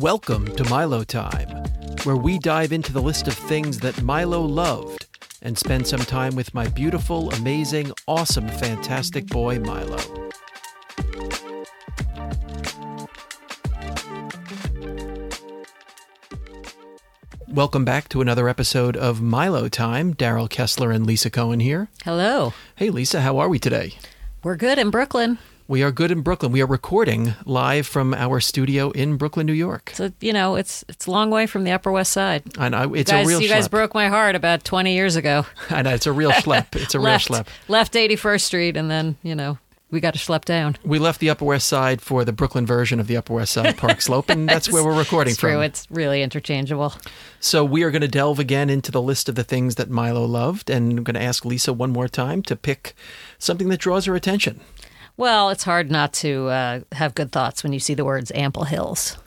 Welcome to Milo Time, where we dive into the list of things that Milo loved and spend some time with my beautiful, amazing, awesome, fantastic boy, Milo. Welcome back to another episode of Milo Time. Daryl Kessler and Lisa Cohen here. Hello. Hey, Lisa, how are we today? We're good in Brooklyn. We are good in Brooklyn. We are recording live from our studio in Brooklyn, New York. So you know, it's it's a long way from the Upper West Side. And I, it's guys, a real you guys broke my heart about twenty years ago. I know, it's a real schlep. It's a real left schlep. left Eighty First Street, and then you know we got to schlep down. We left the Upper West Side for the Brooklyn version of the Upper West Side Park Slope, and that's where we're recording It's from. true. It's really interchangeable. So we are going to delve again into the list of the things that Milo loved, and I'm going to ask Lisa one more time to pick something that draws her attention. Well, it's hard not to uh, have good thoughts when you see the words Ample Hills.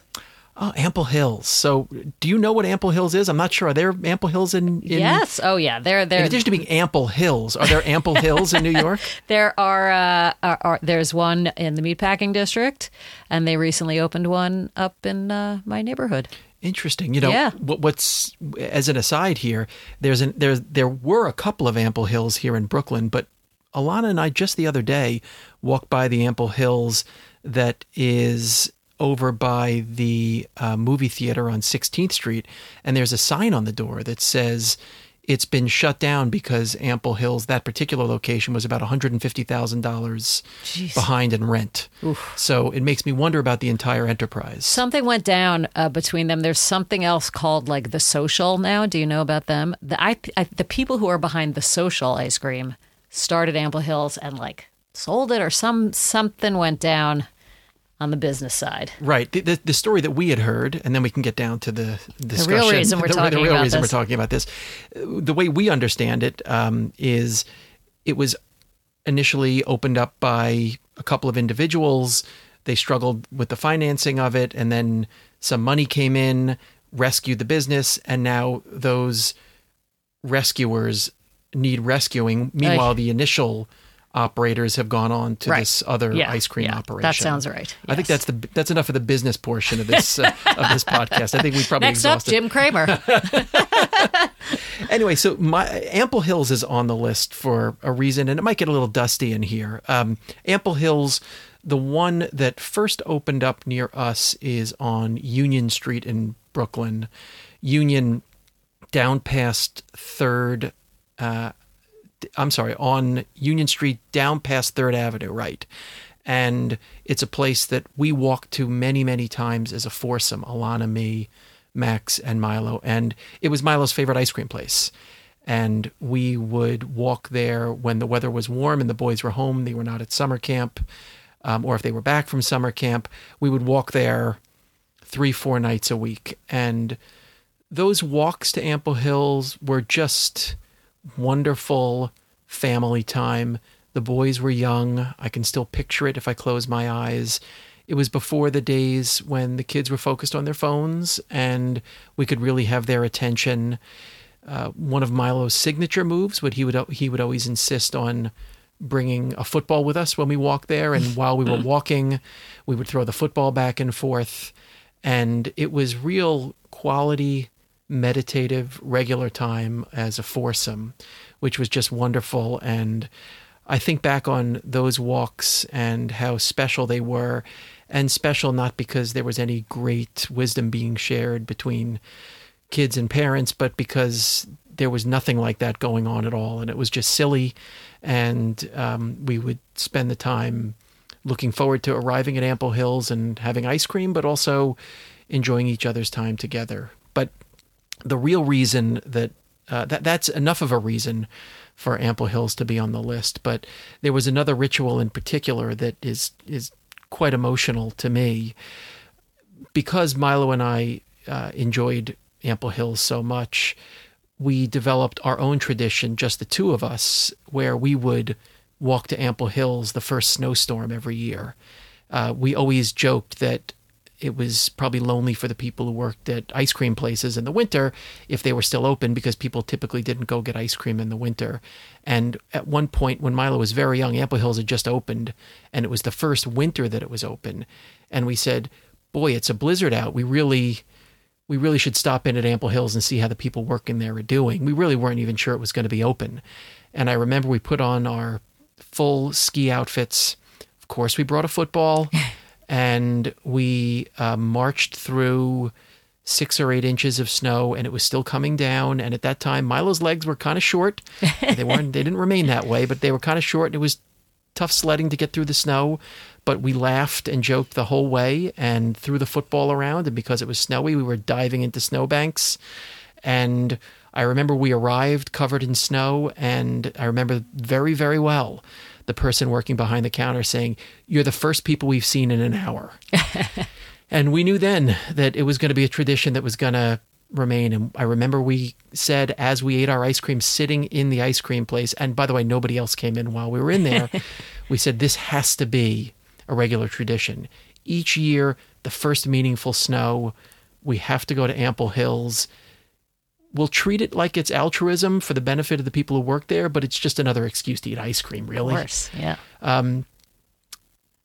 Oh, Ample Hills. So, do you know what Ample Hills is? I'm not sure. Are there Ample Hills in? in yes. Oh, yeah. There, there. In addition to being Ample Hills, are there Ample Hills in New York? there are, uh, are, are. There's one in the meatpacking district, and they recently opened one up in uh, my neighborhood. Interesting. You know, Yeah. what, what's as an aside here, there's an there's there were a couple of Ample Hills here in Brooklyn, but Alana and I just the other day walked by the Ample Hills that is over by the uh, movie theater on 16th Street, and there's a sign on the door that says it's been shut down because Ample Hills, that particular location, was about $150,000 behind in rent. So it makes me wonder about the entire enterprise. Something went down uh, between them. There's something else called like the social now. Do you know about them? The I, I the people who are behind the social ice cream started Ample Hills and like sold it or some something went down on the business side. Right. The, the, the story that we had heard, and then we can get down to the discussion. reason we're the, talking the real about reason this. we're talking about this. Uh, The way we understand it um, is it was initially opened up by a couple of individuals. They struggled with the financing of it, and then some money came in, rescued the business, and now those rescuers need rescuing. Meanwhile, the initial operators have gone on to Right. this other Yeah, ice cream yeah, operation. that sounds right. I think that's the that's enough of the business portion of this uh, of this podcast. I think we probably Next up, exhausted. Jim Cramer. Anyway, so my Ample Hills is on the list for a reason, and it might get a little dusty in here. Um, Ample Hills, the one that first opened up near us is on Union Street in Brooklyn. Union, down past Third. Uh, I'm sorry, on Union Street, down past Third Avenue, right. And it's a place that we walked to many, many times as a foursome Alana, me, Max, and Milo. And it was Milo's favorite ice cream place. And we would walk there when the weather was warm and the boys were home. They were not at summer camp. Um, or if they were back from summer camp, we would walk there three, four nights a week. And those walks to Ample Hills were just wonderful family time. The boys were young. I can still picture it if I close my eyes. It was before the days when the kids were focused on their phones and we could really have their attention. Uh, one of Milo's signature moves would he would he would always insist on bringing a football with us when we walked there and while we were walking we would throw the football back and forth and it was real quality meditative regular time as a foursome which was just wonderful. And i think back on those walks and how special they were and special not because there was any great wisdom being shared between kids and parents but because there was nothing like that going on at all. And it was just silly. And um, we would spend the time looking forward to arriving at ample hills and having ice cream but also enjoying each other's time together. But the real reason that uh, that that's enough of a reason for Ample Hills to be on the list. But there was another ritual in particular that is is quite emotional to me because Milo and I uh, enjoyed Ample Hills so much. We developed our own tradition, just the two of us, where we would walk to Ample Hills the first snowstorm every year. Uh, we always joked that it was probably lonely for the people who worked at ice cream places in the winter if they were still open because people typically didn't go get ice cream in the winter. And at one point, when Milo was very young, Ample Hills had just opened, and it was the first winter that it was open. And we said, boy, it's a blizzard out. We really, we really should stop in at Ample Hills and see how the people working there are doing. We really weren't even sure it was going to be open. And I remember we put on our full ski outfits. Of course, we brought a football and we uh, marched through six or eight inches of snow and it was still coming down. And at that time, Milo's legs were kind of short. they weren't, they didn't remain that way, but they were kind of short and it was tough sledding to get through the snow. But we laughed and joked the whole way and threw the football around. And because it was snowy, we were diving into snowbanks. And I remember we arrived covered in snow. And I remember very, very well the person working behind the counter saying, You're the first people we've seen in an hour. and we knew then that it was going to be a tradition that was going to remain. And I remember we said as we ate our ice cream sitting in the ice cream place, and by the way, nobody else came in while we were in there, we said, This has to be a regular tradition. Each year, the first meaningful snow, we have to go to Ample Hills. We'll treat it like it's altruism for the benefit of the people who work there, but it's just another excuse to eat ice cream, really. Of course, yeah. Um,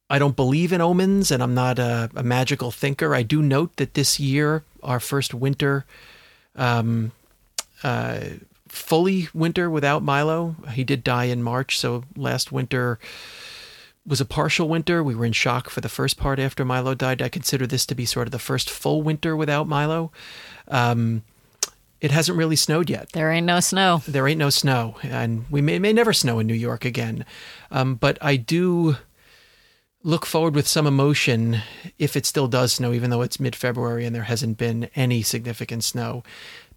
I don't believe in omens and I'm not a, a, magical thinker. I do note that this year, our first winter, um, uh, fully winter without Milo, he did die in March. So last winter was a partial winter. We were in shock for the first part after Milo died. I consider this to be sort of the first full winter without Milo. Um, it hasn't really snowed yet. There ain't no snow. There ain't no snow, and we may may never snow in New York again. Um, but I do look forward with some emotion if it still does snow, even though it's mid February and there hasn't been any significant snow,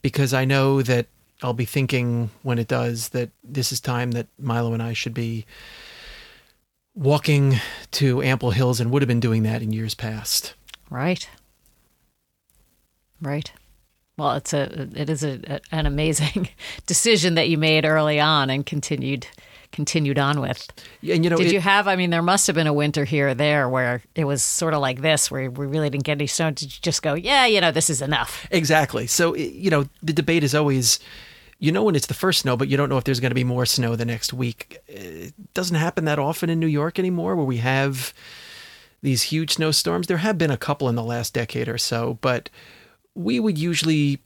because I know that I'll be thinking when it does that this is time that Milo and I should be walking to Ample Hills and would have been doing that in years past. Right. Right. Well, it's a it is a, an amazing decision that you made early on and continued continued on with. And you know, did it, you have? I mean, there must have been a winter here or there where it was sort of like this, where we really didn't get any snow. Did you just go, yeah, you know, this is enough? Exactly. So you know, the debate is always. You know when it's the first snow, but you don't know if there's going to be more snow the next week. It doesn't happen that often in New York anymore, where we have these huge snowstorms. There have been a couple in the last decade or so, but we would usually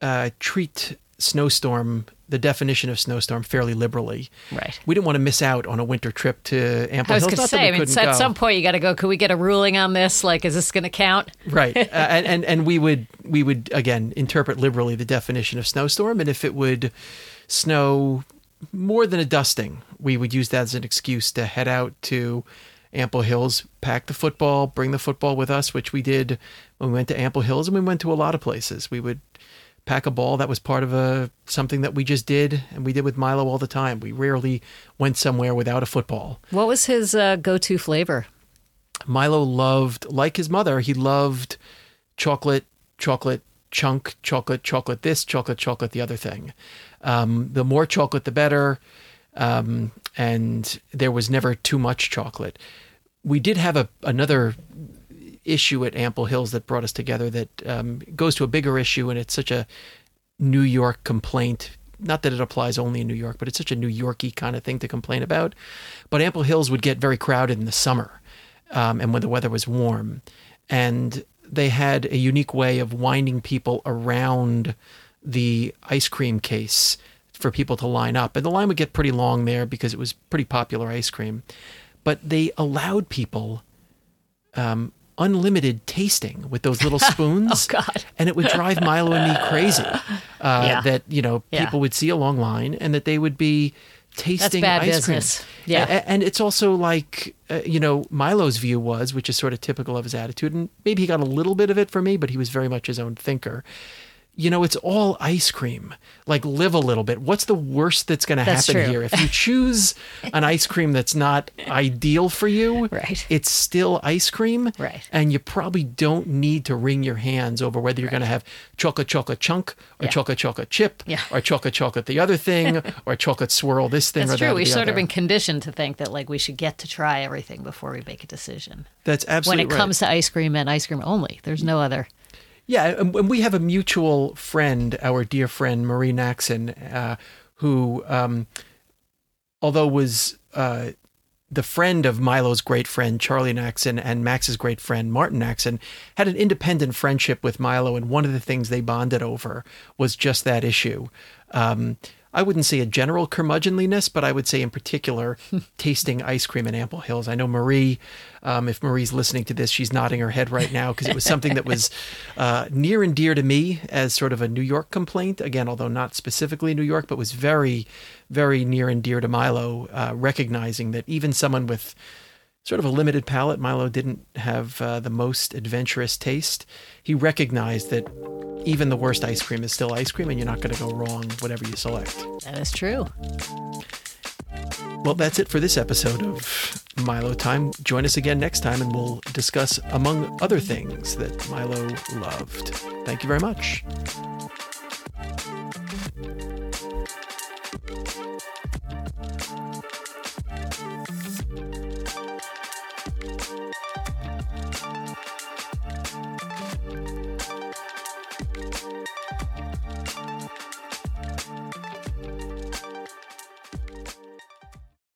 uh, treat snowstorm, the definition of snowstorm, fairly liberally. Right. We didn't want to miss out on a winter trip to Ample I was going to say, I mean, so at go. some point you got to go. Could we get a ruling on this? Like, is this going to count? Right. uh, and, and and we would we would again interpret liberally the definition of snowstorm, and if it would snow more than a dusting, we would use that as an excuse to head out to Ample Hills, pack the football, bring the football with us, which we did when we went to Ample Hills, and we went to a lot of places. We would pack a ball. That was part of a something that we just did, and we did with Milo all the time. We rarely went somewhere without a football. What was his uh, go-to flavor? Milo loved, like his mother, he loved chocolate, chocolate, chunk, chocolate, chocolate this, chocolate, chocolate the other thing. Um, the more chocolate, the better. Um, and there was never too much chocolate. We did have a another issue at Ample Hills that brought us together that um, goes to a bigger issue, and it's such a New York complaint. Not that it applies only in New York, but it's such a New Yorky kind of thing to complain about. But Ample Hills would get very crowded in the summer, um, and when the weather was warm, and they had a unique way of winding people around the ice cream case for people to line up. And the line would get pretty long there because it was pretty popular ice cream. But they allowed people um, unlimited tasting with those little spoons. oh God! And it would drive Milo and me crazy. Uh, Yeah. That you know Yeah. people would see a long line and that they would be tasting bad ice business. cream. Yeah. A- and it's also like uh, you know Milo's view was, which is sort of typical of his attitude, and maybe he got a little bit of it from me, but he was very much his own thinker. You know, it's all ice cream. Like, live a little bit. What's the worst that's going to happen true. here? If you choose an ice cream that's not ideal for you, Right. it's still ice cream. Right. And you probably don't need to wring your hands over whether you're going to have chocolate chocolate chunk or Yeah. chocolate chocolate chip Yeah. or chocolate chocolate the other thing or chocolate swirl this thing or That's that. true. or We've sort other. of been conditioned to think that like we should get to try everything before we make a decision. That's absolutely When it right. comes to ice cream and ice cream only, there's no other. Yeah, and we have a mutual friend, our dear friend Marie Nachsin, uh, who, um, although was uh, the friend of Milo's great friend Charlie Nachsin and Max's great friend Martin Nachsin had an independent friendship with Milo, and one of the things they bonded over was just that issue. Um, I wouldn't say a general curmudgeonliness, but I would say in particular tasting ice cream in Ample Hills. I know Marie, um, if Marie's listening to this, she's nodding her head right now because it was something that was uh, near and dear to me as sort of a New York complaint. Again, although not specifically New York, but was very, very near and dear to Milo, uh, recognizing that even someone with sort of a limited palate, Milo didn't have uh, the most adventurous taste. He recognized that even the worst ice cream is still ice cream, and you're not going to go wrong whatever you select. That is true. Well, that's it for this episode of Milo Time. Join us again next time, and we'll discuss, among other things, that Milo loved. Thank you very much.